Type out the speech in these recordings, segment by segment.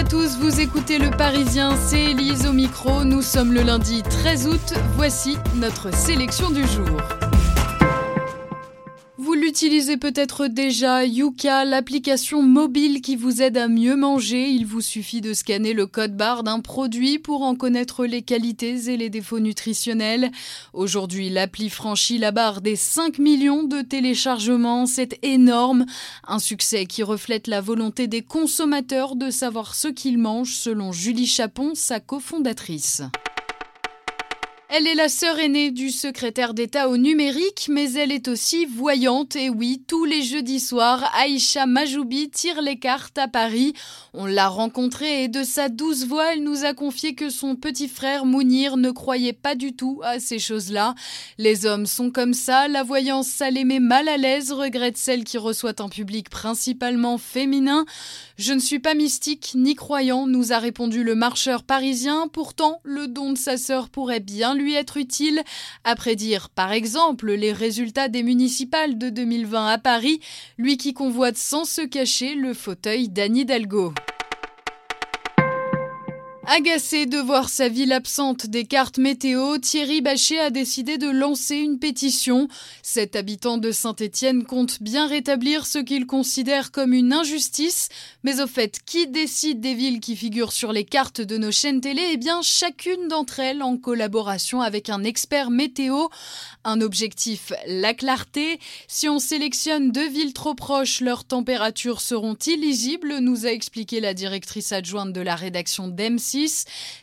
À tous, vous écoutez Le Parisien, c'est Elise au micro. Nous sommes le lundi 13 août. Voici notre sélection du jour. Vous l'utilisez peut-être déjà, Yuka, l'application mobile qui vous aide à mieux manger. Il vous suffit de scanner le code barre d'un produit pour en connaître les qualités et les défauts nutritionnels. Aujourd'hui, l'appli franchit la barre des 5 millions de téléchargements. C'est énorme. Un succès qui reflète la volonté des consommateurs de savoir ce qu'ils mangent, selon Julie Chapon, sa cofondatrice. Elle est la sœur aînée du secrétaire d'État au numérique, mais elle est aussi voyante. Et oui, tous les jeudis soirs, Aïcha Majoubi tire les cartes à Paris. On l'a rencontrée et de sa douce voix, elle nous a confié que son petit frère Mounir ne croyait pas du tout à ces choses-là. Les hommes sont comme ça, la voyance, ça les met mal à l'aise, regrette celle qui reçoit un public principalement féminin. Je ne suis pas mystique ni croyant, nous a répondu le marcheur parisien. Pourtant, le don de sa sœur pourrait bien lui être utile. À prédire, par exemple, les résultats des municipales de 2020 à Paris, lui qui convoite sans se cacher le fauteuil d'Anne Hidalgo. Agacé de voir sa ville absente des cartes météo, Thierry Bachet a décidé de lancer une pétition. Cet habitant de Saint-Étienne compte bien rétablir ce qu'il considère comme une injustice. Mais au fait, qui décide des villes qui figurent sur les cartes de nos chaînes télé? Eh bien, chacune d'entre elles en collaboration avec un expert météo. Un objectif, la clarté. Si on sélectionne deux villes trop proches, leurs températures seront illisibles, nous a expliqué la directrice adjointe de la rédaction d'M6.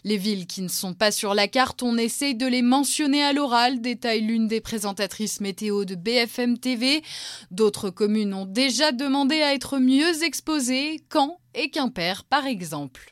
Les villes qui ne sont pas sur la carte, on essaye de les mentionner à l'oral, détaille l'une des présentatrices météo de BFM TV. D'autres communes ont déjà demandé à être mieux exposées, Caen et Quimper par exemple.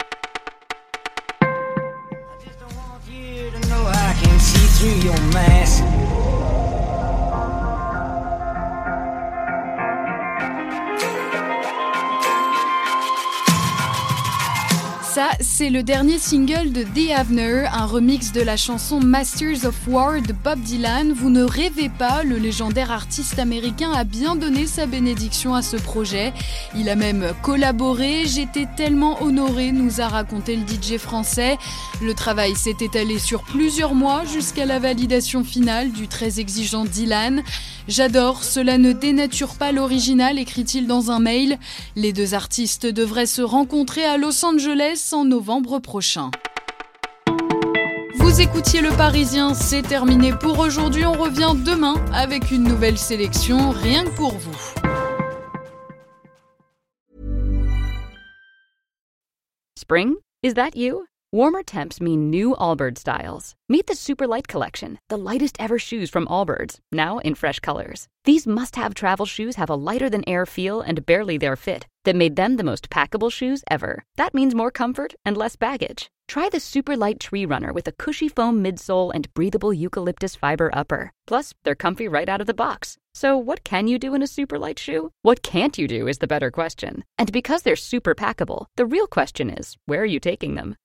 Ça, c'est le dernier single de The Avener, un remix de la chanson Masters of War de Bob Dylan. Vous ne rêvez pas, le légendaire artiste américain a bien donné sa bénédiction à ce projet. Il a même collaboré. J'étais tellement honoré, nous a raconté le DJ français. Le travail s'est étalé sur plusieurs mois jusqu'à la validation finale du très exigeant Dylan. J'adore, cela ne dénature pas l'original, écrit-il dans un mail. Les deux artistes devraient se rencontrer à Los Angeles en novembre prochain. Vous écoutiez Le Parisien, c'est terminé pour aujourd'hui. On revient demain avec une nouvelle sélection, rien que pour vous. Spring? Is that you? Warmer temps mean new Allbirds styles. Meet the Super Light Collection, the lightest ever shoes from Allbirds, now in fresh colors. These must have travel shoes have a lighter than air feel and barely their fit that made them the most packable shoes ever. That means more comfort and less baggage. Try the super light tree runner with a cushy foam midsole and breathable eucalyptus fiber upper. Plus, they're comfy right out of the box. So, what can you do in a super light shoe? What can't you do is the better question. And because they're super packable, the real question is where are you taking them?